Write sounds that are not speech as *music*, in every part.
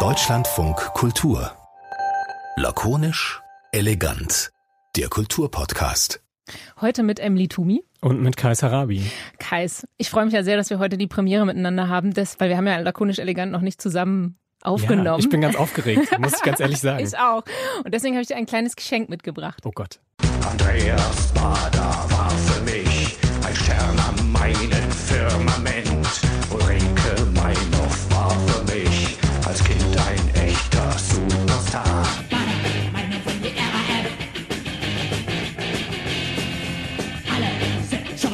Deutschlandfunk Kultur. Lakonisch, elegant. Der Kulturpodcast. Heute mit Emily Tumi. Und mit Kais Harabi. Kais, ich freue mich ja sehr, dass wir heute die Premiere miteinander haben, das, weil wir haben ja lakonisch elegant noch nicht zusammen aufgenommen. Ja, ich bin ganz aufgeregt, *laughs* muss ich ganz ehrlich sagen. ich auch. Und deswegen habe ich dir ein kleines Geschenk mitgebracht. Oh Gott. Andreas Bader war für mich ein Stern am meinen Firmament. Ulrike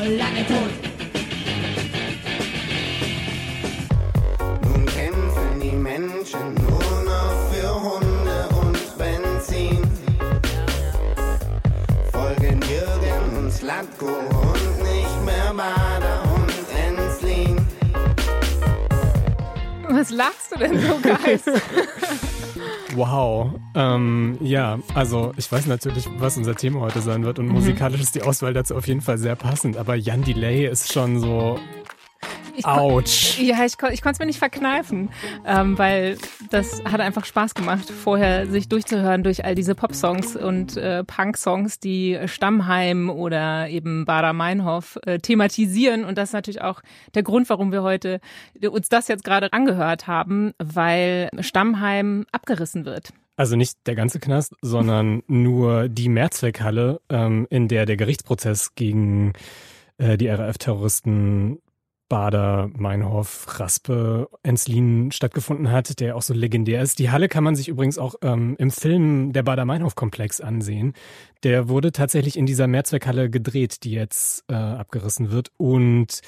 schon lange tot. Nun kämpfen die Menschen nur noch für Hunde und Benzin. Folgen Jürgen und Slatko und nicht mehr Bader und Enslin. Was lachst du denn so, Kais? *laughs* Wow. Ähm, ja, also ich weiß natürlich, was unser Thema heute sein wird und Mhm. musikalisch ist die Auswahl dazu auf jeden Fall sehr passend, aber Jan Delay ist schon so Ich ouch. Ja, ich, ich konnte es mir nicht verkneifen, ähm, weil das hat einfach Spaß gemacht, vorher sich durchzuhören durch all diese Pop-Songs und äh, Punk-Songs, die Stammheim oder eben Bader Meinhof äh, thematisieren. Und das ist natürlich auch der Grund, warum wir heute uns das jetzt gerade angehört haben, weil Stammheim abgerissen wird. Also nicht der ganze Knast, sondern nur die Mehrzweckhalle, ähm, in der der Gerichtsprozess gegen äh, die RAF-Terroristen Bader, Meinhof, Raspe, Enslin stattgefunden hat, der auch so legendär ist. Die Halle kann man sich übrigens auch ähm, im Film der Bader-Meinhof-Komplex ansehen. Der wurde tatsächlich in dieser Mehrzweckhalle gedreht, die jetzt äh, abgerissen wird. Und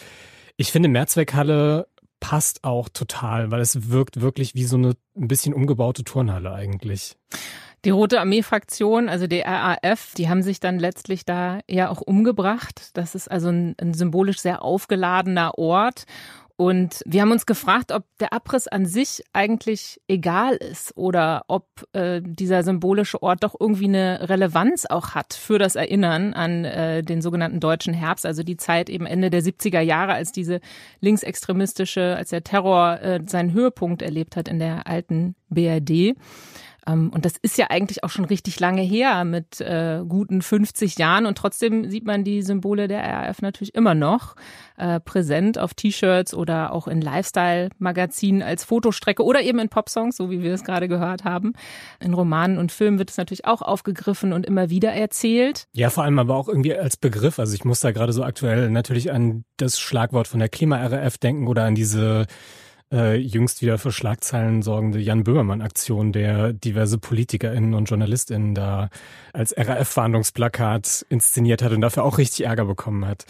ich finde, Mehrzweckhalle passt auch total, weil es wirkt wirklich wie so eine ein bisschen umgebaute Turnhalle eigentlich. Die Rote Armee-Fraktion, also die RAF, die haben sich dann letztlich da ja auch umgebracht. Das ist also ein, ein symbolisch sehr aufgeladener Ort. Und wir haben uns gefragt, ob der Abriss an sich eigentlich egal ist oder ob äh, dieser symbolische Ort doch irgendwie eine Relevanz auch hat für das Erinnern an äh, den sogenannten deutschen Herbst, also die Zeit eben Ende der 70er Jahre, als diese linksextremistische, als der Terror äh, seinen Höhepunkt erlebt hat in der alten BRD. Ähm, und das ist ja eigentlich auch schon richtig lange her mit äh, guten 50 Jahren und trotzdem sieht man die Symbole der RAF natürlich immer noch äh, präsent auf T-Shirts oder auch in Lifestyle-Magazinen als Fotostrecke oder eben in Popsongs, so wie wir es gerade gehört haben. In Romanen und Filmen wird es natürlich auch aufgegriffen und immer wieder erzählt. Ja, vor allem aber auch irgendwie als Begriff. Also ich muss da gerade so aktuell natürlich an das Schlagwort von der Klima-RAF denken oder an diese äh, jüngst wieder für Schlagzeilen sorgende Jan Böhmermann-Aktion, der diverse PolitikerInnen und JournalistInnen da als RAF-Fahndungsplakat inszeniert hat und dafür auch richtig Ärger bekommen hat.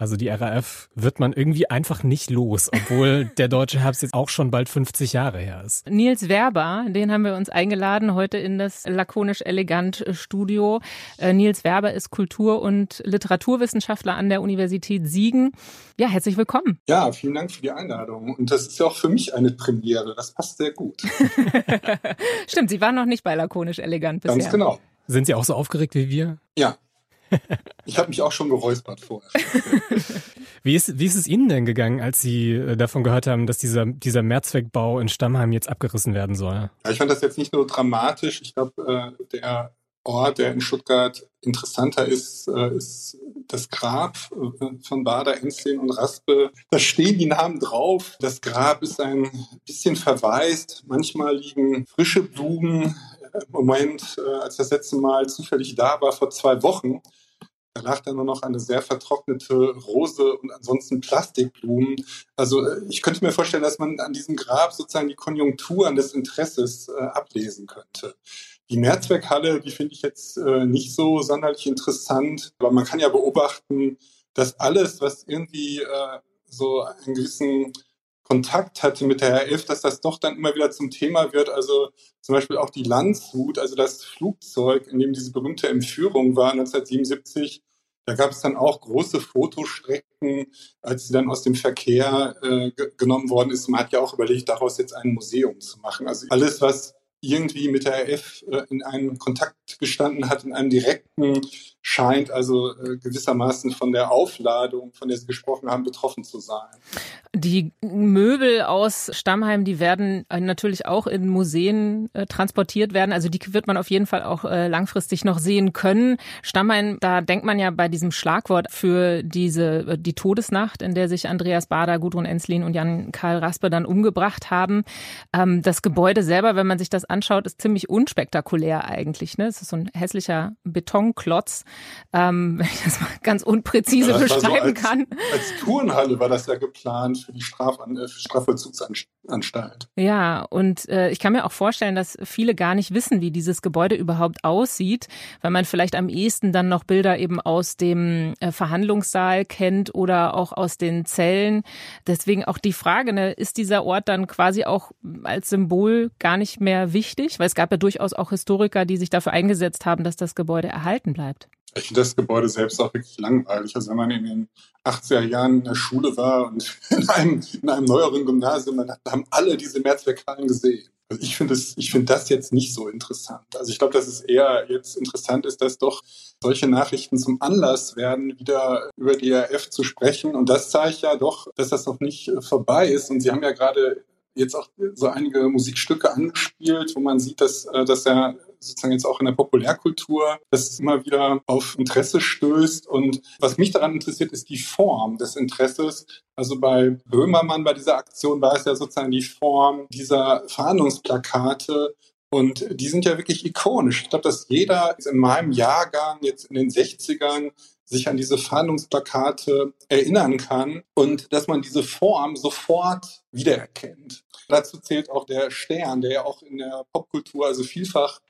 Also die RAF wird man irgendwie einfach nicht los, obwohl *laughs* der deutsche Herbst jetzt auch schon bald 50 Jahre her ist. Nils Werber, den haben wir uns eingeladen heute in das lakonisch elegant Studio. Äh, Nils Werber ist Kultur- und Literaturwissenschaftler an der Universität Siegen. Ja, herzlich willkommen. Ja, vielen Dank für die Einladung. Und das ist ja auch für mich eine Premiere. Das passt sehr gut. *laughs* Stimmt, Sie waren noch nicht bei lakonisch elegant bisher. Ganz genau. Sind Sie auch so aufgeregt wie wir? Ja. Ich habe mich auch schon geräuspert vorher. *laughs* Wie ist, wie ist es Ihnen denn gegangen, als Sie äh, davon gehört haben, dass dieser, dieser Mehrzweckbau in Stammheim jetzt abgerissen werden soll? Ja, Ich fand das jetzt nicht nur dramatisch. Ich glaube, äh, der Ort, der in Stuttgart interessanter ist, äh, ist das Grab von Bader, Enslin und Raspe. Da stehen die Namen drauf. Das Grab ist ein bisschen verwaist. Manchmal liegen frische Blumen. Im Moment, als ich das letzte Mal zufällig da war, vor zwei Wochen, da lag dann nur noch eine sehr vertrocknete Rose und ansonsten Plastikblumen. Also äh, ich könnte mir vorstellen, dass man an diesem Grab sozusagen die Konjunkturen des Interesses äh, ablesen könnte. Die Mehrzweckhalle, die finde ich jetzt äh, nicht so sonderlich interessant, aber man kann ja beobachten, dass alles, was irgendwie äh, so einen gewissen Kontakt hatte mit der RF, dass das doch dann immer wieder zum Thema wird. Also zum Beispiel auch die Landshut, also das Flugzeug, in dem diese berühmte Entführung war 1977. Da gab es dann auch große Fotostrecken, als sie dann aus dem Verkehr äh, ge genommen worden ist. Man hat ja auch überlegt, daraus jetzt ein Museum zu machen. Also alles, was irgendwie mit der RF äh, in einem Kontakt gestanden hat, in einem direkten, scheint also äh, gewissermaßen von der Aufladung, von der Sie gesprochen haben, betroffen zu sein. Die Möbel aus Stammheim, die werden äh, natürlich auch in Museen äh, transportiert werden. Also die wird man auf jeden Fall auch äh, langfristig noch sehen können. Stammheim, da denkt man ja bei diesem Schlagwort für diese äh, die Todesnacht, in der sich Andreas Bader, Gudrun Enslin und Jan Karl Raspe dann umgebracht haben. Ähm, das Gebäude selber, wenn man sich das anschaut, ist ziemlich unspektakulär eigentlich. Ne? Es ist so ein hässlicher Betonklotz, ähm, *laughs* wenn ich das mal ganz unpräzise Ja, war so beschreiben als- kann. Als Turnhalle war das ja geplant für die Strafan äh, für Strafvollzugsanstalt. Ja, und äh, ich kann mir auch vorstellen, dass viele gar nicht wissen, wie dieses Gebäude überhaupt aussieht, weil man vielleicht am ehesten dann noch Bilder eben aus dem äh, Verhandlungssaal kennt oder auch aus den Zellen. Deswegen auch die Frage, ne, ist dieser Ort dann quasi auch als Symbol gar nicht mehr wichtig? Weil es gab ja durchaus auch Historiker, die sich dafür eingesetzt haben, dass das Gebäude erhalten bleibt. Ich finde das Gebäude selbst auch wirklich langweilig. Also wenn man in den 80er Jahren in der Schule war und *laughs* in einem, in einem neueren Gymnasium, dann haben alle diese Mehrzweckhallen gesehen. Also ich finde es, ich das jetzt nicht so interessant. Also ich glaube, dass es eher jetzt interessant ist, dass doch solche Nachrichten zum Anlass werden, wieder über die RF zu sprechen. Und das zeigt ja doch, dass das noch nicht äh, vorbei ist. Und Sie haben ja gerade jetzt auch so einige Musikstücke angespielt, wo man sieht, dass, äh, dass er sozusagen jetzt auch in der Populärkultur das immer wieder auf Interesse stößt. Und was mich daran interessiert, ist die Form des Interesses. Also bei Böhmermann, bei dieser Aktion war es ja sozusagen die Form dieser Fahndungsplakate. Und die sind ja wirklich ikonisch. Ich glaube, dass jeder in meinem Jahrgang jetzt in den 60ern sich an diese Fahndungsplakate erinnern kann und dass man diese Form sofort wiedererkennt. Dazu zählt auch der Stern, der ja auch in der Popkultur also vielfach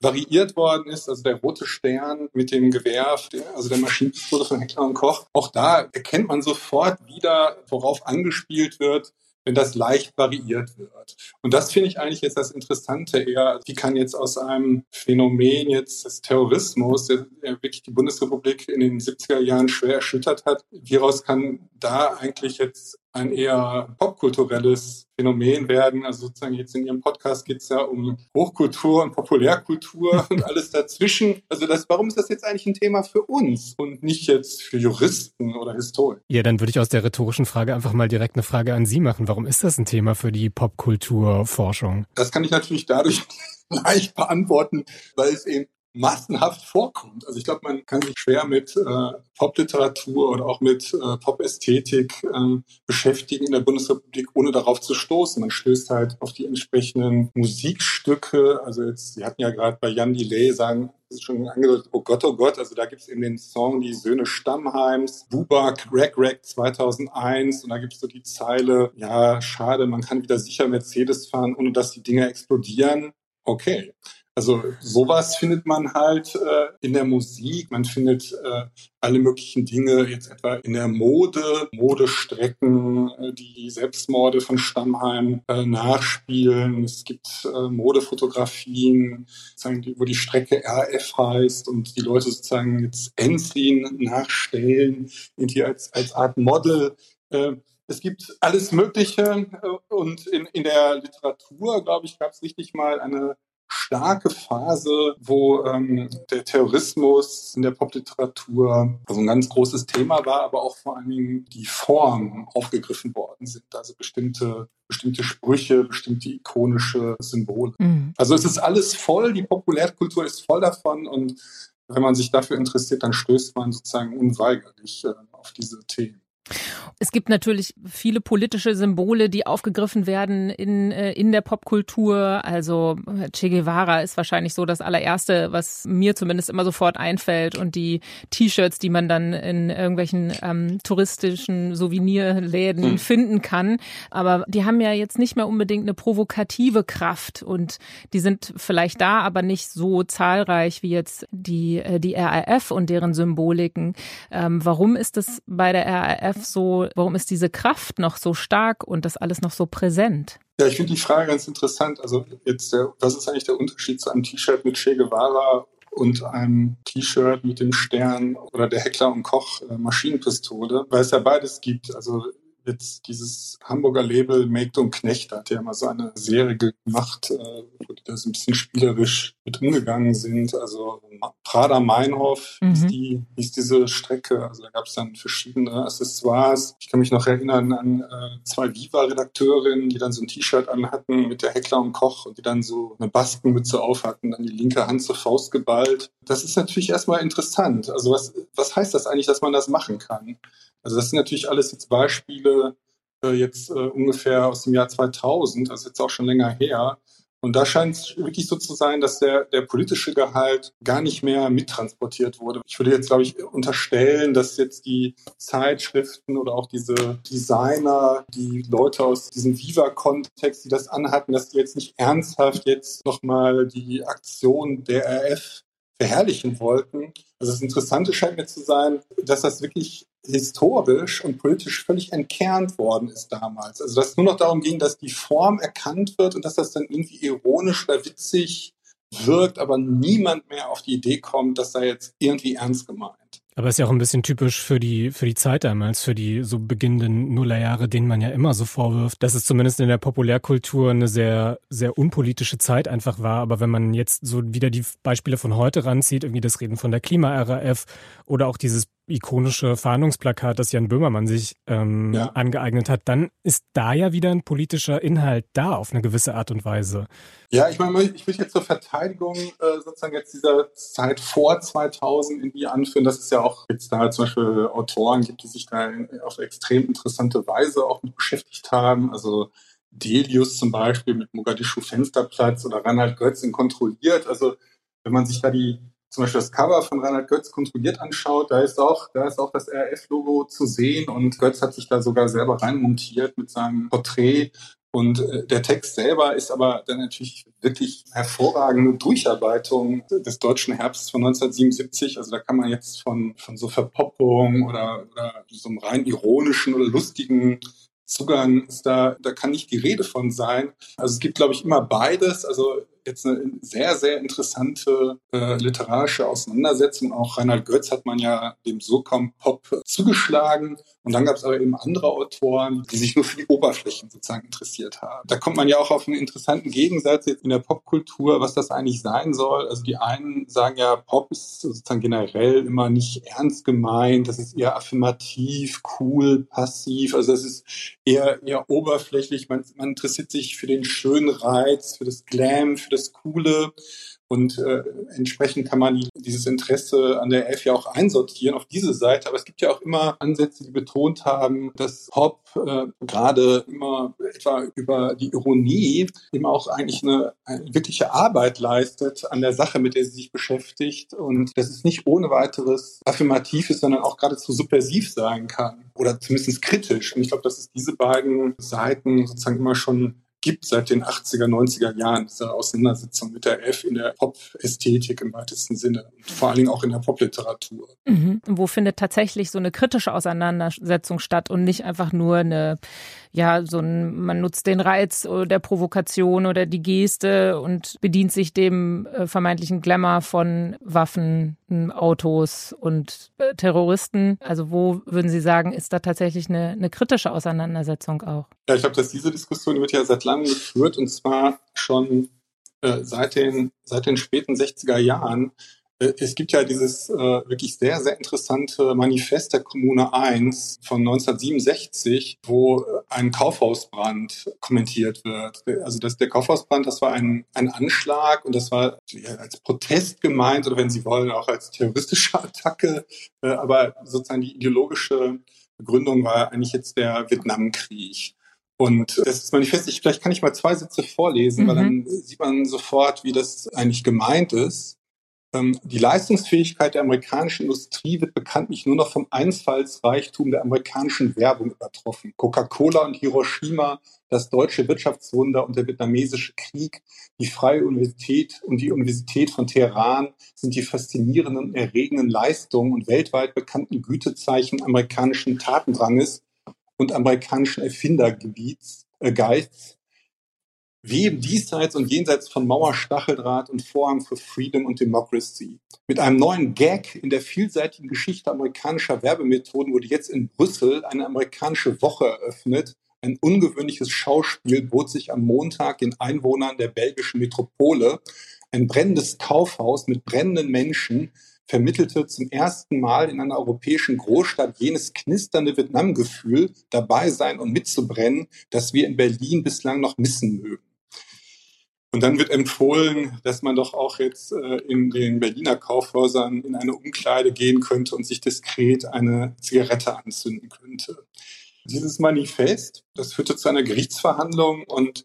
variiert worden ist, also der rote Stern mit dem Gewehr, also der Maschinenpistole von Heckler und Koch. Auch da erkennt man sofort wieder, worauf angespielt wird, wenn das leicht variiert wird. Und das finde ich eigentlich jetzt das Interessante eher. Wie kann jetzt aus einem Phänomen jetzt des Terrorismus, der, wirklich die Bundesrepublik in den 70er Jahren schwer erschüttert hat, wie raus kann da eigentlich jetzt ein eher popkulturelles Phänomen werden. Also sozusagen jetzt in Ihrem Podcast geht es ja um Hochkultur und Populärkultur *laughs* und alles dazwischen. Also das, warum ist das jetzt eigentlich ein Thema für uns und nicht jetzt für Juristen oder Historiker? Ja, dann würde ich aus der rhetorischen Frage einfach mal direkt eine Frage an Sie machen. Warum ist das ein Thema für die Popkulturforschung? Das kann ich natürlich dadurch *laughs* leicht beantworten, weil es eben massenhaft vorkommt. Also ich glaube, man kann sich schwer mit äh, Popliteratur oder auch mit äh, Popästhetik ähm, beschäftigen in der Bundesrepublik, ohne darauf zu stoßen. Man stößt halt auf die entsprechenden Musikstücke. Also jetzt, Sie hatten ja gerade bei Jan Delay sagen, schon angedeutet, oh Gott, oh Gott, also da gibt es eben den Song Die Söhne Stammheims, Bubak, Rack Rack 2001 und da gibt es so die Zeile, ja, schade, man kann wieder sicher Mercedes fahren, ohne dass die Dinger explodieren. Okay. Also sowas findet man halt äh, in der Musik, man findet äh, alle möglichen Dinge, jetzt etwa in der Mode, Modestrecken, äh, die Selbstmorde von Stammheim äh, nachspielen. Es gibt äh, Modefotografien, wo die Strecke RF heißt und die Leute sozusagen jetzt Enslin nachstellen, irgendwie als, als Art Model. Äh, es gibt alles Mögliche äh, und in, in der Literatur, glaube ich, gab es richtig mal eine starke Phase, wo ähm, der Terrorismus in der Popliteratur also ein ganz großes Thema war, aber auch vor allen Dingen die Formen aufgegriffen worden sind. Also bestimmte, bestimmte Sprüche, bestimmte ikonische Symbole. Mhm. Also es ist alles voll, die Populärkultur ist voll davon und wenn man sich dafür interessiert, dann stößt man sozusagen unweigerlich äh, auf diese Themen. Es gibt natürlich viele politische Symbole, die aufgegriffen werden in, äh, in der Popkultur. Also äh, Che Guevara ist wahrscheinlich so das allererste, was mir zumindest immer sofort einfällt. Und die T-Shirts, die man dann in irgendwelchen ähm, touristischen Souvenirläden Hm. finden kann. Aber die haben ja jetzt nicht mehr unbedingt eine provokative Kraft. Und die sind vielleicht da, aber nicht so zahlreich wie jetzt die, äh, die RAF und deren Symboliken. Ähm, warum ist das bei der RAF so, warum ist diese Kraft noch so stark und das alles noch so präsent? Ja, ich finde die Frage ganz interessant. Also jetzt, der, was ist eigentlich der Unterschied zu einem T-Shirt mit Che Guevara und einem T-Shirt mit dem Stern oder der Heckler und Koch äh, Maschinenpistole? Weil es ja beides gibt. Also jetzt dieses Hamburger Label Make und Knecht hat ja mal so eine Serie gemacht, äh, wo die da so ein bisschen spielerisch mit umgegangen sind. Also Prada Meinhof mhm. ist, die, ist diese Strecke. Also da gab es dann verschiedene Accessoires. Ich kann mich noch erinnern an äh, zwei Viva-Redakteurinnen, die dann so ein T-Shirt anhatten mit der Heckler und Koch und die dann so eine Baskenmütze auf hatten, dann die linke Hand zur Faust geballt. Das ist natürlich erstmal interessant. Also was, was heißt das eigentlich, dass man das machen kann? Also das sind natürlich alles jetzt Beispiele äh, jetzt äh, ungefähr aus dem Jahr 2000, das ist jetzt auch schon länger her. Und da scheint es wirklich so zu sein, dass der, der politische Gehalt gar nicht mehr mittransportiert wurde. Ich würde jetzt, glaube ich, unterstellen, dass jetzt die Zeitschriften oder auch diese Designer, die Leute aus diesem Viva-Kontext, die das anhatten, dass die jetzt nicht ernsthaft jetzt nochmal die Aktion der RF verherrlichen wollten. Also das Interessante scheint mir zu sein, dass das wirklich historisch und politisch völlig entkernt worden ist damals. Also dass es nur noch darum ging, dass die Form erkannt wird und dass das dann irgendwie ironisch oder witzig wirkt, aber niemand mehr auf die Idee kommt, dass da jetzt irgendwie ernst gemeint. Aber ist ja auch ein bisschen typisch für die, für die Zeit damals, für die so beginnenden Nullerjahre, denen man ja immer so vorwirft, dass es zumindest in der Populärkultur eine sehr, sehr unpolitische Zeit einfach war. Aber wenn man jetzt so wieder die Beispiele von heute ranzieht, irgendwie das Reden von der Klima-RAF oder auch dieses ikonische Fahndungsplakat, das Jan Böhmermann sich ähm, ja. angeeignet hat, dann ist da ja wieder ein politischer Inhalt da auf eine gewisse Art und Weise. Ja, ich meine, ich will jetzt zur Verteidigung äh, sozusagen jetzt dieser Zeit vor 2000 irgendwie anführen, dass es ja auch jetzt da zum Beispiel Autoren gibt, die sich da auf extrem interessante Weise auch mit beschäftigt haben. Also Delius zum Beispiel mit Mogadischu Fensterplatz oder Reinhard Götz in kontrolliert. Also wenn man sich da die zum Beispiel das Cover von Reinhard Götz kontrolliert anschaut, da ist auch, da ist auch das RF-Logo zu sehen und Götz hat sich da sogar selber reinmontiert mit seinem Porträt. Und äh, der Text selber ist aber dann natürlich wirklich hervorragende Durcharbeitung des deutschen Herbstes von 1977. Also da kann man jetzt von, von so Verpoppung oder, oder so einem rein ironischen oder lustigen Zugang ist da, da kann nicht die Rede von sein. Also es gibt, glaube ich, immer beides. Also jetzt eine sehr, sehr interessante äh, literarische Auseinandersetzung. Auch Reinhard Götz hat man ja dem Sokam-Pop zugeschlagen. Und dann gab es aber eben andere Autoren, die sich nur für die Oberflächen sozusagen interessiert haben. Da kommt man ja auch auf einen interessanten Gegensatz jetzt in der Popkultur, was das eigentlich sein soll. Also die einen sagen ja, Pop ist sozusagen generell immer nicht ernst gemeint, das ist eher affirmativ, cool, passiv, also das ist eher, eher oberflächlich. Man, man interessiert sich für den schönen Reiz, für das Glam, für das Coole. Und äh, entsprechend kann man dieses Interesse an der Elf ja auch einsortieren auf diese Seite. Aber es gibt ja auch immer Ansätze, die betont haben, dass Hop äh, gerade immer etwa über die Ironie eben auch eigentlich eine, eine wirkliche Arbeit leistet an der Sache, mit der sie sich beschäftigt. Und dass es nicht ohne weiteres affirmativ ist, sondern auch geradezu subversiv sein kann. Oder zumindest kritisch. Und ich glaube, dass es diese beiden Seiten sozusagen immer schon gibt seit den 80er, 90er Jahren, diese Auseinandersetzung mit der F in der Pop-Ästhetik im weitesten Sinne und vor allen Dingen auch in der Popliteratur. Mhm. Wo findet tatsächlich so eine kritische Auseinandersetzung statt und nicht einfach nur eine ja, so ein, man nutzt den Reiz der Provokation oder die Geste und bedient sich dem äh, vermeintlichen Glamour von Waffen, Autos und äh, Terroristen. Also wo würden Sie sagen, ist da tatsächlich eine, eine kritische Auseinandersetzung auch? Ja, ich glaube, dass diese Diskussion wird ja seit langem geführt und zwar schon äh, seit, den, seit den späten 60er Jahren. Äh, es gibt ja dieses äh, wirklich sehr, sehr interessante Manifest der Kommune 1 von 1967, wo ein Kaufhausbrand kommentiert wird. Also das, der Kaufhausbrand, das war ein, ein Anschlag und das war als Protest gemeint oder wenn Sie wollen, auch als terroristische *laughs* Attacke. Äh, aber sozusagen die ideologische Begründung war eigentlich jetzt der Vietnamkrieg. Und das Manifest, ich, vielleicht kann ich mal zwei Sätze vorlesen, mhm. weil dann sieht man sofort, wie das eigentlich gemeint ist. Ähm, die Leistungsfähigkeit der amerikanischen Industrie wird bekanntlich nur noch vom Einfallsreichtum der amerikanischen Werbung übertroffen. Coca-Cola und Hiroshima, das deutsche Wirtschaftswunder und der vietnamesische Krieg, die Freie Universität und die Universität von Teheran sind die faszinierenden erregenden Leistungen und weltweit bekannten Gütezeichen amerikanischen Tatendranges und amerikanischen Erfindergebiets, äh, Geists, wie im Diesseits und Jenseits von Mauer, Stacheldraht und Vorhang für Freedom und Democracy. Mit einem neuen Gag in der vielseitigen Geschichte amerikanischer Werbemethoden wurde jetzt in Brüssel eine amerikanische Woche eröffnet. Ein ungewöhnliches Schauspiel bot sich am Montag den Einwohnern der belgischen Metropole. Ein brennendes Kaufhaus mit brennenden Menschen vermittelte zum ersten Mal in einer europäischen Großstadt jenes knisternde Vietnam-Gefühl, dabei sein und mitzubrennen, das wir in Berlin bislang noch missen mögen. Und dann wird empfohlen, dass man doch auch jetzt äh, in den Berliner Kaufhäusern in eine Umkleide gehen könnte und sich diskret eine Zigarette anzünden könnte. Dieses Manifest, das führte zu einer Gerichtsverhandlung und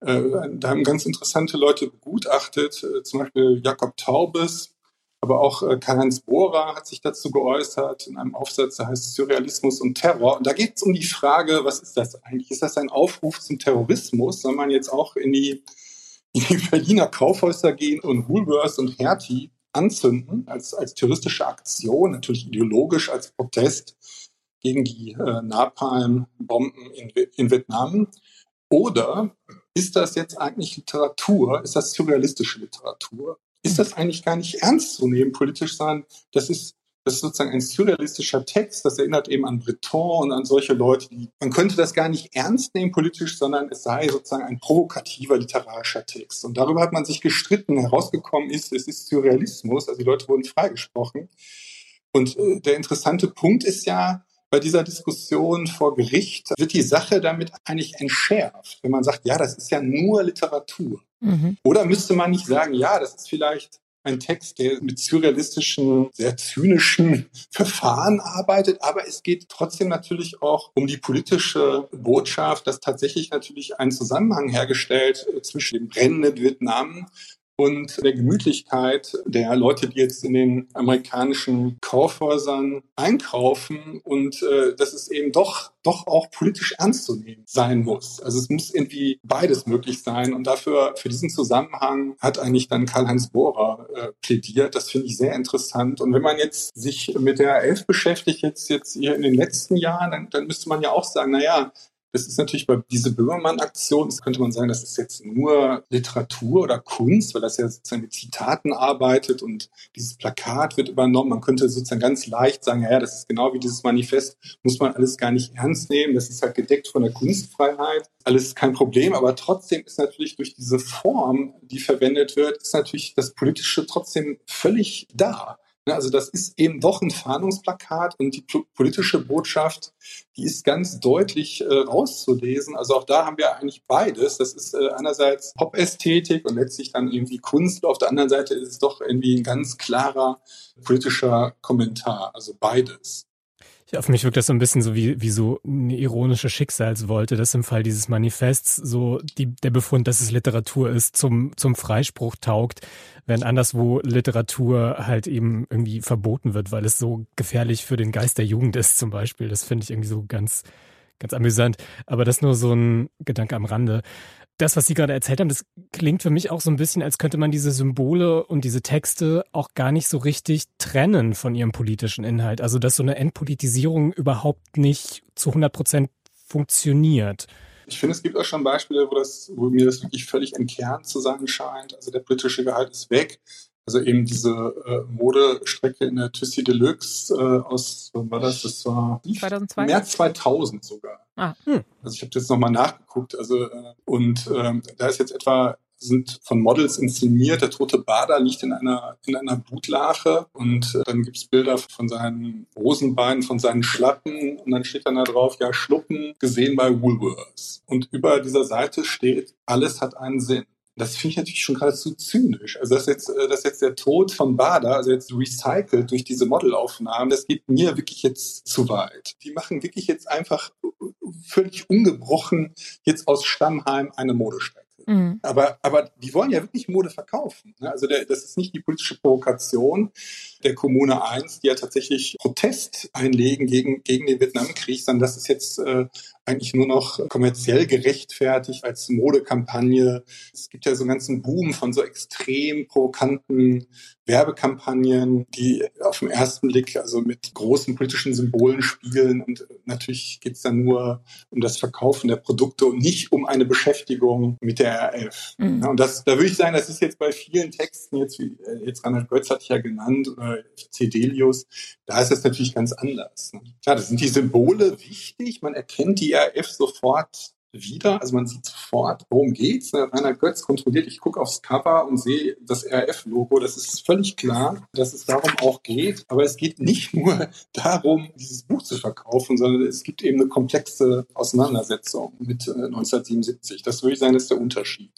äh, da haben ganz interessante Leute begutachtet, äh, zum Beispiel Jakob Taubes, aber auch äh, Karl-Heinz Bohrer hat sich dazu geäußert in einem Aufsatz, der heißt Surrealismus und Terror. Und da geht es um die Frage, was ist das eigentlich? Ist das ein Aufruf zum Terrorismus? Soll man jetzt auch in die in die Berliner Kaufhäuser gehen und Woolworths und Hertie anzünden als, als touristische Aktion, natürlich ideologisch als Protest gegen die äh, Napalm-Bomben in, in Vietnam? Oder ist das jetzt eigentlich Literatur? Ist das surrealistische Literatur? Ist das eigentlich gar nicht ernst zu nehmen politisch, sondern das ist das ist sozusagen ein surrealistischer Text. Das erinnert eben an Breton und an solche Leute. Man könnte das gar nicht ernst nehmen politisch, sondern es sei sozusagen ein provokativer literarischer Text. Und darüber hat man sich gestritten. Herausgekommen ist, es ist Surrealismus. Also die Leute wurden freigesprochen. Und äh, der interessante Punkt ist ja, bei dieser Diskussion vor Gericht wird die Sache damit eigentlich entschärft, wenn man sagt, ja, das ist ja nur Literatur. Mhm. Oder müsste man nicht sagen, ja, das ist vielleicht ein Text, der mit surrealistischen, sehr zynischen *laughs* Verfahren arbeitet, aber es geht trotzdem natürlich auch um die politische Botschaft, dass tatsächlich natürlich ein Zusammenhang hergestellt zwischen dem brennenden Vietnam und der Gemütlichkeit der Leute, die jetzt in den amerikanischen Kaufhäusern einkaufen und äh, dass es eben doch doch auch politisch ernst zu nehmen sein muss. Also es muss irgendwie beides möglich sein und dafür für diesen Zusammenhang hat eigentlich dann Karl-Heinz Bohrer äh, plädiert. Das finde ich sehr interessant. Und wenn man jetzt sich mit der Elf beschäftigt jetzt jetzt hier in den letzten Jahren, dann, dann müsste man ja auch sagen, na ja, das ist natürlich bei diese Böhmermann-Aktion, das könnte man sagen, das ist jetzt nur Literatur oder Kunst, weil das ja sozusagen mit Zitaten arbeitet und dieses Plakat wird übernommen. Man könnte sozusagen ganz leicht sagen, ja, das ist genau wie dieses Manifest, muss man alles gar nicht ernst nehmen. Das ist halt gedeckt von der Kunstfreiheit. Alles kein Problem, aber trotzdem ist natürlich durch diese Form, die verwendet wird, ist natürlich das Politische trotzdem völlig da. Ne, also das ist eben doch ein Fahndungsplakat und die politische Botschaft, die ist ganz deutlich äh, rauszulesen. Also auch da haben wir eigentlich beides. Das ist äh, einerseits Pop-Ästhetik und letztlich dann irgendwie Kunst. Auf der anderen Seite ist es doch irgendwie ein ganz klarer politischer Kommentar. Also beides. Ja, auf mich wirkt das so ein bisschen so wie, wie so eine ironische Schicksalswolte, dass im Fall dieses Manifests so die, der Befund, dass es Literatur ist, zum, zum Freispruch taugt, während anderswo Literatur halt eben irgendwie verboten wird, weil es so gefährlich für den Geist der Jugend ist zum Beispiel. Das finde ich irgendwie so ganz, ganz amüsant. Aber das nur so ein Gedanke am Rande das, was Sie gerade erzählt haben, das klingt für mich auch so ein bisschen, als könnte man diese Symbole und diese Texte auch gar nicht so richtig trennen von ihrem politischen Inhalt. Also, dass so eine Entpolitisierung überhaupt nicht zu 100 Prozent funktioniert. Ich finde, es gibt auch schon Beispiele, wo, das, wo mir das wirklich völlig entkernt zu sein scheint. Also der politische Gehalt ist weg. Also eben diese äh, Modestrecke in der Tüssi Deluxe äh, aus, wann war das? Das war 2002? März 2000 sogar. Ah. Hm. Also ich habe jetzt nochmal nachgeguckt. Also äh, und ähm, da ist jetzt etwa sind von Models inszeniert. Der tote Bader liegt in einer, in einer Blutlache und äh, dann gibt's Bilder von seinen Rosenbeinen, von seinen Schlappen und dann steht dann da drauf, ja, Schluppen gesehen bei Woolworths. Und über dieser Seite steht, alles hat einen Sinn. Das finde ich natürlich schon geradezu zynisch. Also dass jetzt, äh, dass jetzt der Tod von Bader, also jetzt recycelt durch diese Modelaufnahmen, das geht mir wirklich jetzt zu weit. Die machen wirklich jetzt einfach völlig ungebrochen jetzt aus Stammheim eine Modestrecke. Mhm. Aber, aber die wollen ja wirklich Mode verkaufen. Ne? Also der, das ist nicht die politische Provokation der Kommune 1, die ja tatsächlich Protest einlegen gegen, gegen den Vietnamkrieg, sondern das ist jetzt äh, eigentlich nur noch kommerziell gerechtfertigt als Modekampagne. Es gibt ja so einen ganzen Boom von so extrem provokanten Werbekampagnen, die auf den ersten Blick also mit großen politischen Symbolen spielen. Und natürlich geht es dann nur um das Verkaufen der Produkte und nicht um eine Beschäftigung mit der RF. Mhm. Ja, und das, da würde ich sagen, das ist jetzt bei vielen Texten, jetzt wie äh, jetzt Reinhard Götz hat ja genannt, oder Cedelius, da ist das natürlich ganz anders. Ne? Klar, da sind die Symbole wichtig, man erkennt die RF sofort wieder. Also man sieht sofort, worum geht's. Rainer Götz kontrolliert, ich gucke aufs Cover und sehe das RF-Logo. Das ist völlig klar, dass es darum auch geht. Aber es geht nicht nur *laughs* darum, dieses Buch zu verkaufen, sondern es gibt eben eine komplexe Auseinandersetzung mit 1977. Äh, das würde ich sagen, ist der Unterschied.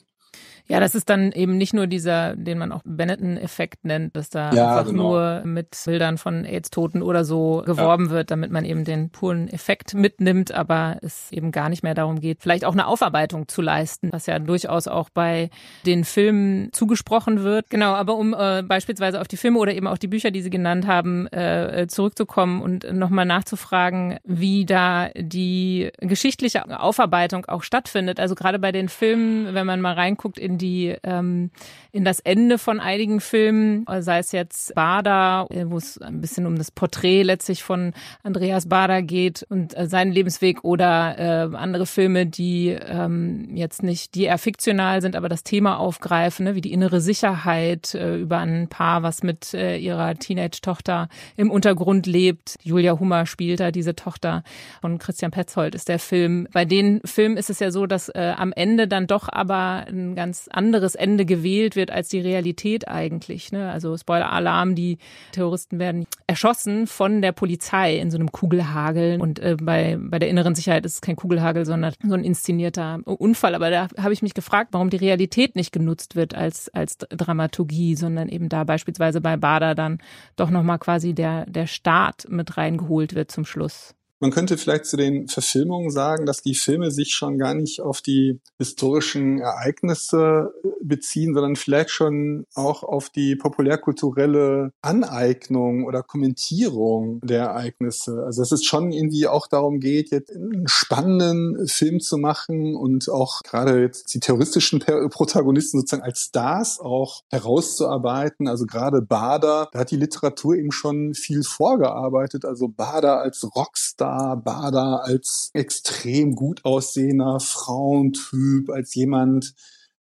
Ja, das ist dann eben nicht nur dieser, den man auch Benetton-Effekt nennt, dass da ja, einfach genau. nur mit Bildern von AIDS-Toten oder so geworben ja. wird, damit man eben den puren Effekt mitnimmt, aber es eben gar nicht mehr darum geht, vielleicht auch eine Aufarbeitung zu leisten, was ja durchaus auch bei den Filmen zugesprochen wird. Genau, aber um äh, beispielsweise auf die Filme oder eben auch die Bücher, die Sie genannt haben, äh, zurückzukommen und nochmal nachzufragen, wie da die geschichtliche Aufarbeitung auch stattfindet. Also gerade bei den Filmen, wenn man mal reinguckt in die ähm, in das Ende von einigen Filmen, sei es jetzt Bader, äh, wo es ein bisschen um das Porträt letztlich von Andreas Bader geht und äh, seinen Lebensweg oder äh, andere Filme, die ähm, jetzt nicht, die eher fiktional sind, aber das Thema aufgreifen, ne, wie die innere Sicherheit äh, über ein Paar, was mit äh, ihrer Teenage-Tochter im Untergrund lebt. Julia Hummer spielt da diese Tochter von Christian Petzold ist der Film. Bei den Filmen ist es ja so, dass äh, am Ende dann doch aber ein ganz anderes Ende gewählt wird als die Realität eigentlich. Ne? Also Spoiler-Alarm, die Terroristen werden erschossen von der Polizei in so einem Kugelhagel. Und äh, bei, bei der inneren Sicherheit ist es kein Kugelhagel, sondern so ein inszenierter Unfall. Aber da habe ich mich gefragt, warum die Realität nicht genutzt wird als, als Dramaturgie, sondern eben da beispielsweise bei Bader dann doch nochmal quasi der, der Staat mit reingeholt wird zum Schluss. Man könnte vielleicht zu den Verfilmungen sagen, dass die Filme sich schon gar nicht auf die historischen Ereignisse äh, beziehen, sondern vielleicht schon auch auf die populärkulturelle Aneignung oder Kommentierung der Ereignisse. Also dass es schon irgendwie auch darum geht, jetzt einen spannenden Film zu machen und auch gerade jetzt die terroristischen Protagonisten sozusagen als Stars auch herauszuarbeiten. Also gerade Bader, da hat die Literatur eben schon viel vorgearbeitet. Also Bader als Rockstar Star Bader als extrem gut aussehender Frauentyp, als jemand,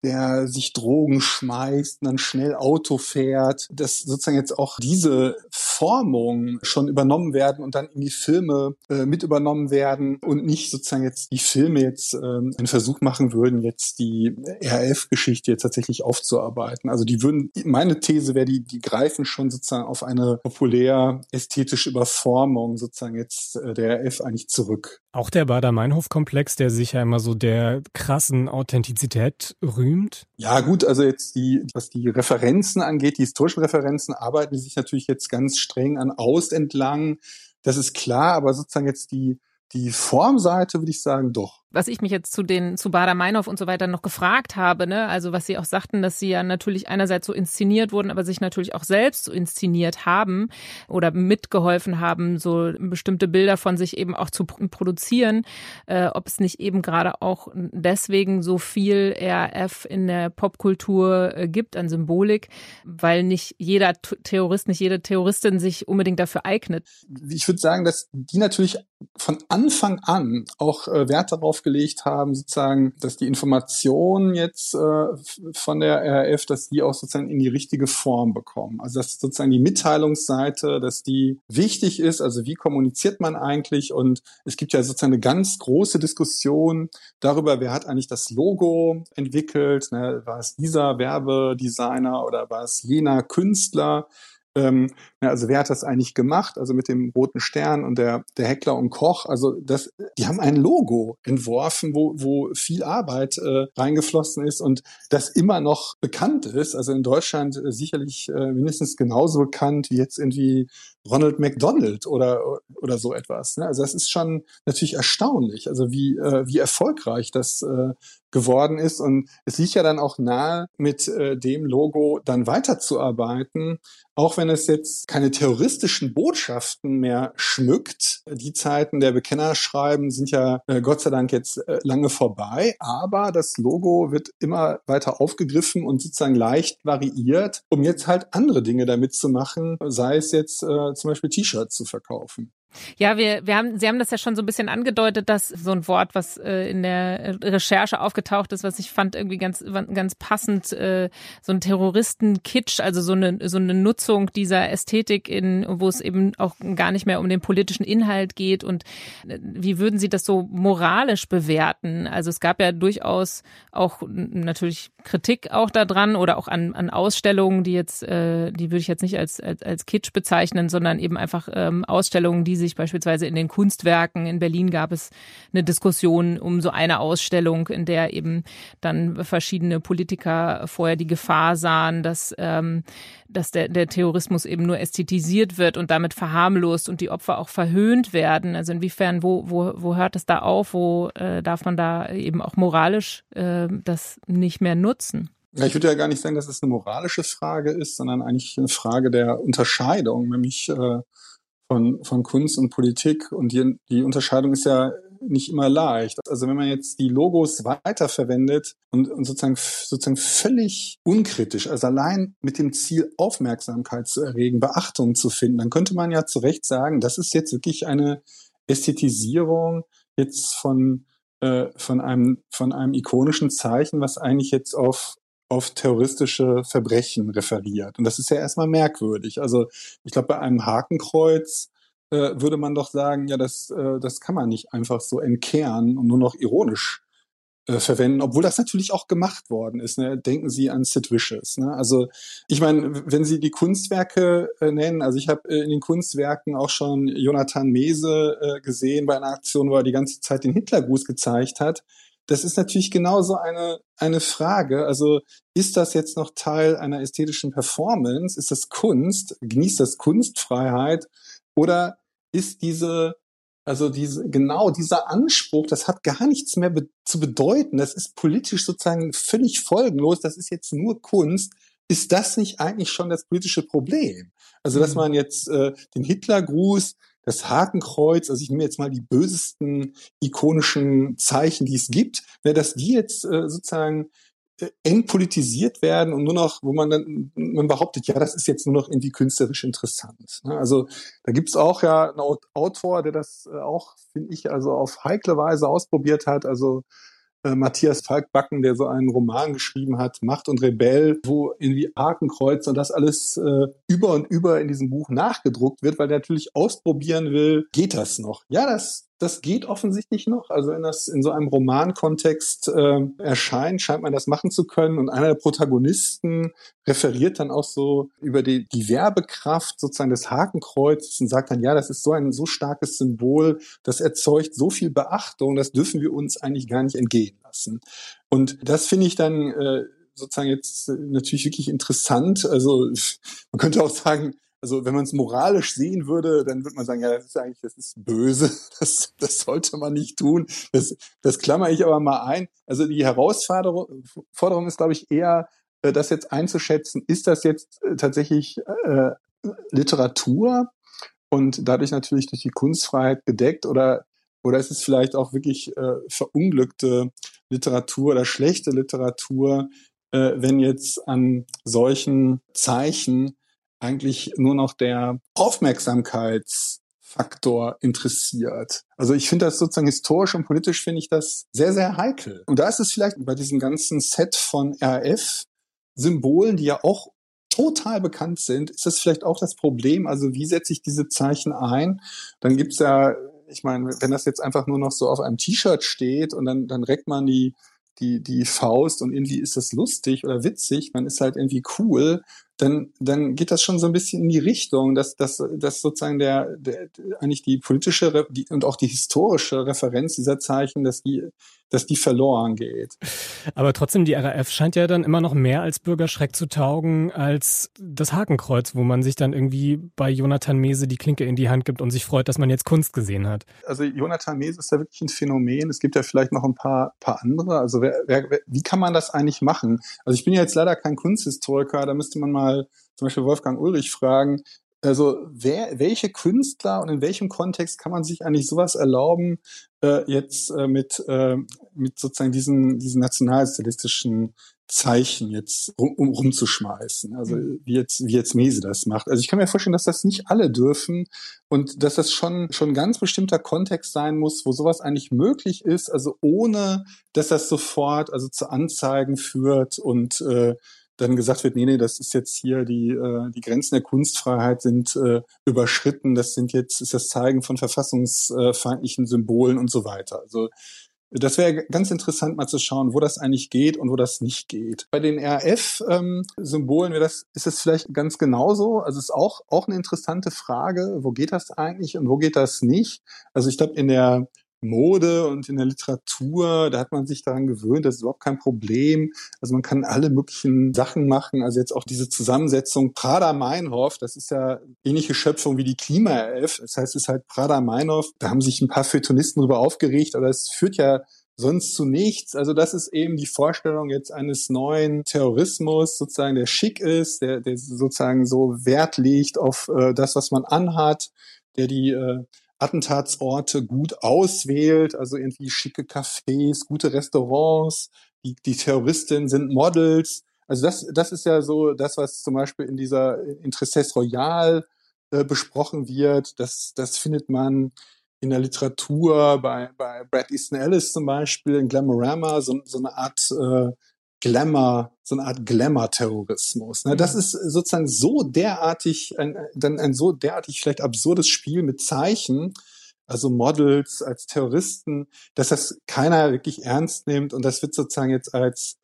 der sich Drogen schmeißt und dann schnell Auto fährt, dass sozusagen jetzt auch diese Formung schon übernommen werden und dann in die Filme äh, mit übernommen werden und nicht sozusagen jetzt die Filme jetzt ähm, einen Versuch machen würden, jetzt die RF-Geschichte jetzt tatsächlich aufzuarbeiten. Also die würden, meine These wäre, die, die greifen schon sozusagen auf eine populär ästhetische Überformung sozusagen jetzt äh, der RF eigentlich zurück. Auch der Bader-Meinhof-Komplex, der sich ja immer so der krassen Authentizität rühmt. Ja, gut, also jetzt die, was die Referenzen angeht, die historischen Referenzen, arbeiten sich natürlich jetzt ganz streng an Aust entlang. Das ist klar, aber sozusagen jetzt die, die Formseite würde ich sagen, doch was ich mich jetzt zu den zu Bader Meinhof und so weiter noch gefragt habe, ne, also was sie auch sagten, dass sie ja natürlich einerseits so inszeniert wurden, aber sich natürlich auch selbst so inszeniert haben oder mitgeholfen haben, so bestimmte Bilder von sich eben auch zu produzieren, äh, ob es nicht eben gerade auch deswegen so viel RF in der Popkultur äh, gibt an Symbolik, weil nicht jeder Terrorist, nicht jede Terroristin sich unbedingt dafür eignet. Ich würde sagen, dass die natürlich von Anfang an auch äh, Wert darauf gelegt haben, sozusagen, dass die Informationen jetzt äh, von der RAF, dass die auch sozusagen in die richtige Form bekommen. Also dass sozusagen die Mitteilungsseite, dass die wichtig ist, also wie kommuniziert man eigentlich und es gibt ja sozusagen eine ganz große Diskussion darüber, wer hat eigentlich das Logo entwickelt, ne? war es dieser Werbedesigner oder war es jener Künstler, ähm, also wer hat das eigentlich gemacht? Also mit dem roten Stern und der, der Heckler und Koch. Also das, die haben ein Logo entworfen, wo, wo viel Arbeit äh, reingeflossen ist und das immer noch bekannt ist. Also in Deutschland äh, sicherlich äh, mindestens genauso bekannt wie jetzt irgendwie Ronald McDonald oder, oder so etwas. Ne? Also das ist schon natürlich erstaunlich, also wie, äh, wie erfolgreich das äh, geworden ist. Und es liegt ja dann auch nahe, mit äh, dem Logo dann weiterzuarbeiten, auch wenn es jetzt keine terroristischen Botschaften mehr schmückt. Die Zeiten der Bekennerschreiben sind ja äh, Gott sei Dank jetzt äh, lange vorbei, aber das Logo wird immer weiter aufgegriffen und sozusagen leicht variiert, um jetzt halt andere Dinge damit zu machen, sei es jetzt äh, zum Beispiel T-Shirts zu verkaufen. Ja, wir, wir haben, Sie haben das ja schon so ein bisschen angedeutet, dass so ein Wort, was äh, in der Recherche aufgetaucht ist, was ich fand irgendwie ganz, ganz passend, äh, so ein Terroristen-Kitsch, also so eine, so eine Nutzung dieser Ästhetik in, wo es eben auch gar nicht mehr um den politischen Inhalt geht und äh, wie würden Sie das so moralisch bewerten? Also es gab ja durchaus auch natürlich Kritik auch daran oder auch an, an Ausstellungen, die jetzt, äh, die würde ich jetzt nicht als, als, als Kitsch bezeichnen, sondern eben einfach ähm, Ausstellungen, die sich beispielsweise in den Kunstwerken in Berlin gab es eine Diskussion um so eine Ausstellung, in der eben dann verschiedene Politiker vorher die Gefahr sahen, dass, ähm, dass der, der Terrorismus eben nur ästhetisiert wird und damit verharmlost und die Opfer auch verhöhnt werden. Also inwiefern, wo, wo, wo hört es da auf? Wo äh, darf man da eben auch moralisch äh, das nicht mehr nutzen? Ja, ich würde ja gar nicht sagen, dass es eine moralische Frage ist, sondern eigentlich eine Frage der Unterscheidung, nämlich äh, von, von Kunst und Politik. Und die, die Unterscheidung ist ja nicht immer leicht. Also wenn man jetzt die Logos weiterverwendet und, und sozusagen, sozusagen völlig unkritisch, also allein mit dem Ziel, Aufmerksamkeit zu erregen, Beachtung zu finden, dann könnte man ja zu Recht sagen, das ist jetzt wirklich eine Ästhetisierung jetzt von, äh, von, einem, von einem ikonischen Zeichen, was eigentlich jetzt auf auf terroristische Verbrechen referiert. Und das ist ja erstmal merkwürdig. Also ich glaube, bei einem Hakenkreuz äh, würde man doch sagen, ja, das, äh, das kann man nicht einfach so entkehren und nur noch ironisch äh, verwenden, obwohl das natürlich auch gemacht worden ist. Ne? Denken Sie an Sid Vicious. Ne? Also ich meine, wenn Sie die Kunstwerke äh, nennen, also ich habe äh, in den Kunstwerken auch schon Jonathan Mese äh, gesehen bei einer Aktion, wo er die ganze Zeit den Hitlergruß gezeigt hat das ist natürlich genauso eine, eine Frage. Also ist das jetzt noch Teil einer ästhetischen Performance? Ist das Kunst? Genießt das Kunstfreiheit? Oder ist diese, also diese, genau dieser Anspruch, das hat gar nichts mehr be zu bedeuten. Das ist politisch sozusagen völlig folgenlos. Das ist jetzt nur Kunst. Ist das nicht eigentlich schon das politische Problem? Also, dass mhm. man jetzt äh, den Hitlergruß das Hakenkreuz, also ich nehme jetzt mal die bösesten ikonischen Zeichen, die es gibt, ne, dass die jetzt äh, sozusagen äh, entpolitisiert werden und nur noch, wo man dann man behauptet, ja, das ist jetzt nur noch irgendwie künstlerisch interessant. Ne? Also da gibt's auch ja einen Autor, der das äh, auch, finde ich, also auf heikle Weise ausprobiert hat. Also äh, Matthias Falkbacken, der so einen Roman geschrieben hat, Macht und Rebell, wo irgendwie Hakenkreuz und das alles äh, über und über in diesem Buch nachgedruckt wird, weil der natürlich ausprobieren will, geht das noch? Ja, das das geht offensichtlich noch. Also wenn das in so einem Romankontext äh, erscheint, scheint man das machen zu können. Und einer der Protagonisten referiert dann auch so über die, die Werbekraft sozusagen des Hakenkreuzes und sagt dann, ja, das ist so ein so starkes Symbol, das erzeugt so viel Beachtung, das dürfen wir uns eigentlich gar nicht entgehen lassen. Und das finde ich dann äh, sozusagen jetzt natürlich wirklich interessant. Also man könnte auch sagen, also wenn man es moralisch sehen würde, dann würde man sagen, ja, das ist eigentlich, das ist böse, *laughs* das, das sollte man nicht tun. Das, das klammer ich aber mal ein. Also die Herausforderung Forderung ist, glaube ich, eher, äh, das jetzt einzuschätzen, ist das jetzt äh, tatsächlich äh, Literatur und dadurch natürlich durch die Kunstfreiheit gedeckt oder oder ist es vielleicht auch wirklich äh, verunglückte Literatur oder schlechte Literatur, äh, wenn jetzt an solchen Zeichen eigentlich nur noch der Aufmerksamkeitsfaktor interessiert. Also ich finde das sozusagen historisch und politisch finde ich das sehr, sehr heikel. Und da ist es vielleicht bei diesem ganzen Set von RF-Symbolen, die ja auch total bekannt sind, ist das vielleicht auch das Problem. Also wie setze ich diese Zeichen ein? Dann gibt's ja, ich meine, wenn das jetzt einfach nur noch so auf einem T-Shirt steht und dann, dann reckt man die, die, die Faust und irgendwie ist das lustig oder witzig, man ist halt irgendwie cool, dann, dann geht das schon so ein bisschen in die Richtung, dass, dass, dass sozusagen der, der eigentlich die politische die, und auch die historische Referenz dieser Zeichen, dass die dass die verloren geht. Aber trotzdem, die RAF scheint ja dann immer noch mehr als Bürgerschreck zu taugen als das Hakenkreuz, wo man sich dann irgendwie bei Jonathan Mese die Klinke in die Hand gibt und sich freut, dass man jetzt Kunst gesehen hat. Also Jonathan Mese ist ja wirklich ein Phänomen. Es gibt ja vielleicht noch ein paar, paar andere. Also wer, wer, wie kann man das eigentlich machen? Also ich bin ja jetzt leider kein Kunsthistoriker, da müsste man mal zum Beispiel Wolfgang Ulrich fragen, also wer, welche Künstler und in welchem Kontext kann man sich eigentlich sowas erlauben, äh, jetzt äh, mit, äh, mit sozusagen diesen, diesen nationalsozialistischen Zeichen jetzt rum, um, rumzuschmeißen. Also mhm. wie jetzt, wie jetzt Mese das macht. Also ich kann mir vorstellen, dass das nicht alle dürfen und dass das schon, schon ein ganz bestimmter Kontext sein muss, wo sowas eigentlich möglich ist, also ohne, dass das sofort also zu Anzeigen führt und äh, dann gesagt wird, nee, nee, das ist jetzt hier die, äh, die Grenzen der Kunstfreiheit sind äh, überschritten, das sind jetzt, ist das Zeigen von verfassungsfeindlichen Symbolen und so weiter. Also das wäre ganz interessant mal zu schauen, wo das eigentlich geht und wo das nicht geht. Bei den RF-Symbolen ähm, das, ist es vielleicht ganz genauso. Also es ist auch, auch eine interessante Frage, wo geht das eigentlich und wo geht das nicht? Also ich glaube, in der Mode und in der Literatur, da hat man sich daran gewöhnt, das ist überhaupt kein Problem. Also man kann alle möglichen Sachen machen. Also jetzt auch diese Zusammensetzung Prada-Meinhof, das ist ja ähnliche Schöpfung wie die Klima-RF. Das heißt, es ist halt Prada-Meinhof. Da haben sich ein paar Feuilletonisten drüber aufgeregt, aber es führt ja sonst zu nichts. Also das ist eben die Vorstellung jetzt eines neuen Terrorismus, sozusagen, der schick ist, der, der sozusagen so Wert legt auf äh, das, was man anhat, der die äh, Attentatsorte gut auswählt, also irgendwie schicke Cafés, gute Restaurants, die, die Terroristinnen sind Models. Also das, das ist ja so das, was zum Beispiel in dieser in Tristesse Royale äh, besprochen wird. Das, das findet man in der Literatur bei, bei Brad Easton Ellis zum Beispiel, in Glamorama, so, so eine Art äh, Glamour, so eine Art Glamour-Terrorismus. Ne? Das ist sozusagen so derartig, ein, dann ein so derartig vielleicht absurdes Spiel mit Zeichen, also Models als Terroristen, dass das keiner wirklich ernst nimmt und das wird sozusagen jetzt als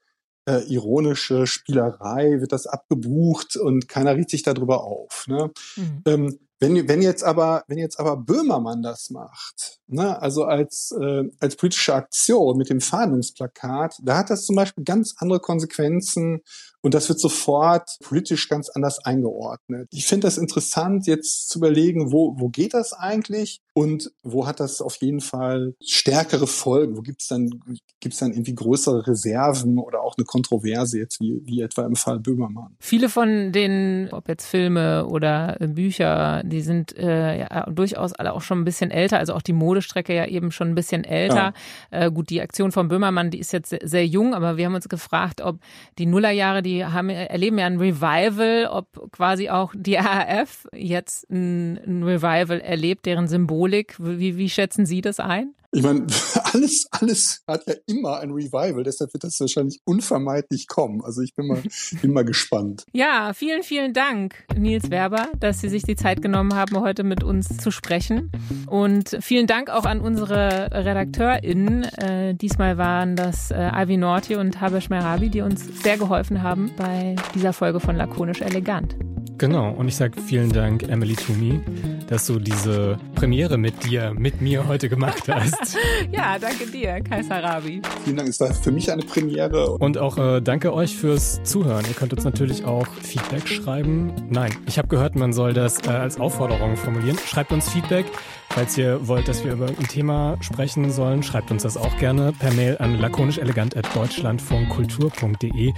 äh, ironische Spielerei, wird das abgebucht und keiner riecht sich darüber auf. Ne? Mhm. Ähm, wenn, wenn jetzt aber, wenn jetzt aber Böhmermann das macht, ne, also als, äh, als politische Aktion mit dem Fahndungsplakat, da hat das zum Beispiel ganz andere Konsequenzen und das wird sofort politisch ganz anders eingeordnet. Ich finde das interessant, jetzt zu überlegen, wo, wo geht das eigentlich und wo hat das auf jeden Fall stärkere Folgen? Wo gibt's dann, gibt's dann irgendwie größere Reserven oder auch eine Kontroverse jetzt, wie, wie etwa im Fall Böhmermann? Viele von den, ob jetzt Filme oder Bücher, die sind äh, ja durchaus alle auch schon ein bisschen älter, also auch die Modestrecke ja eben schon ein bisschen älter. Ja. Äh, gut, die Aktion von Böhmermann, die ist jetzt sehr, sehr jung, aber wir haben uns gefragt, ob die Nullerjahre, die haben, erleben ja ein Revival, ob quasi auch die RAF jetzt ein, ein Revival erlebt, deren Symbolik. Wie, wie schätzen Sie das ein? Ich meine, *laughs* alles, alles hat ja immer ein Revival, deshalb wird das wahrscheinlich unvermeidlich kommen. Also ich bin mal, *laughs* bin mal gespannt. Ja, vielen, vielen Dank, Nils Werber, dass Sie sich die Zeit genommen haben, heute mit uns zu sprechen. Und vielen Dank auch an unsere RedakteurInnen. Äh, diesmal waren das äh, Ivy Norti und Habesh Merabi, die uns sehr geholfen haben bei dieser Folge von Lakonisch Elegant. Genau, und ich sage vielen Dank, Emily Toomey, dass du diese Premiere mit dir, mit mir heute gemacht *laughs* hast. ja, danke dir, Kaiser Rabi. Vielen Dank, es war für mich eine Premiere. Und auch äh, danke euch fürs Zuhören. Ihr könnt uns natürlich auch Feedback schreiben. Nein, ich habe gehört, man soll das äh, als Aufforderung formulieren. Schreibt uns Feedback. Falls ihr wollt, dass wir über ein Thema sprechen sollen, schreibt uns das auch gerne per Mail an lakonischelegant.deutschlandfunkkultur.de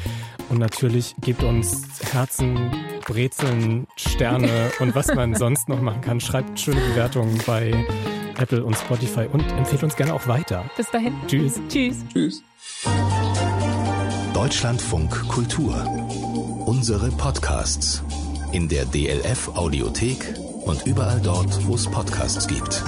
und natürlich gebt uns Herzen, Brezeln, Sterne und was man sonst noch machen kann. Schreibt schöne Bewertungen bei Apple und Spotify und empfehlt uns gerne auch weiter. Bis dahin. Tschüss. Tschüss. Tschüss. Deutschlandfunk Kultur. Unsere Podcasts in der DLF Audiothek und überall dort, wo es Podcasts gibt.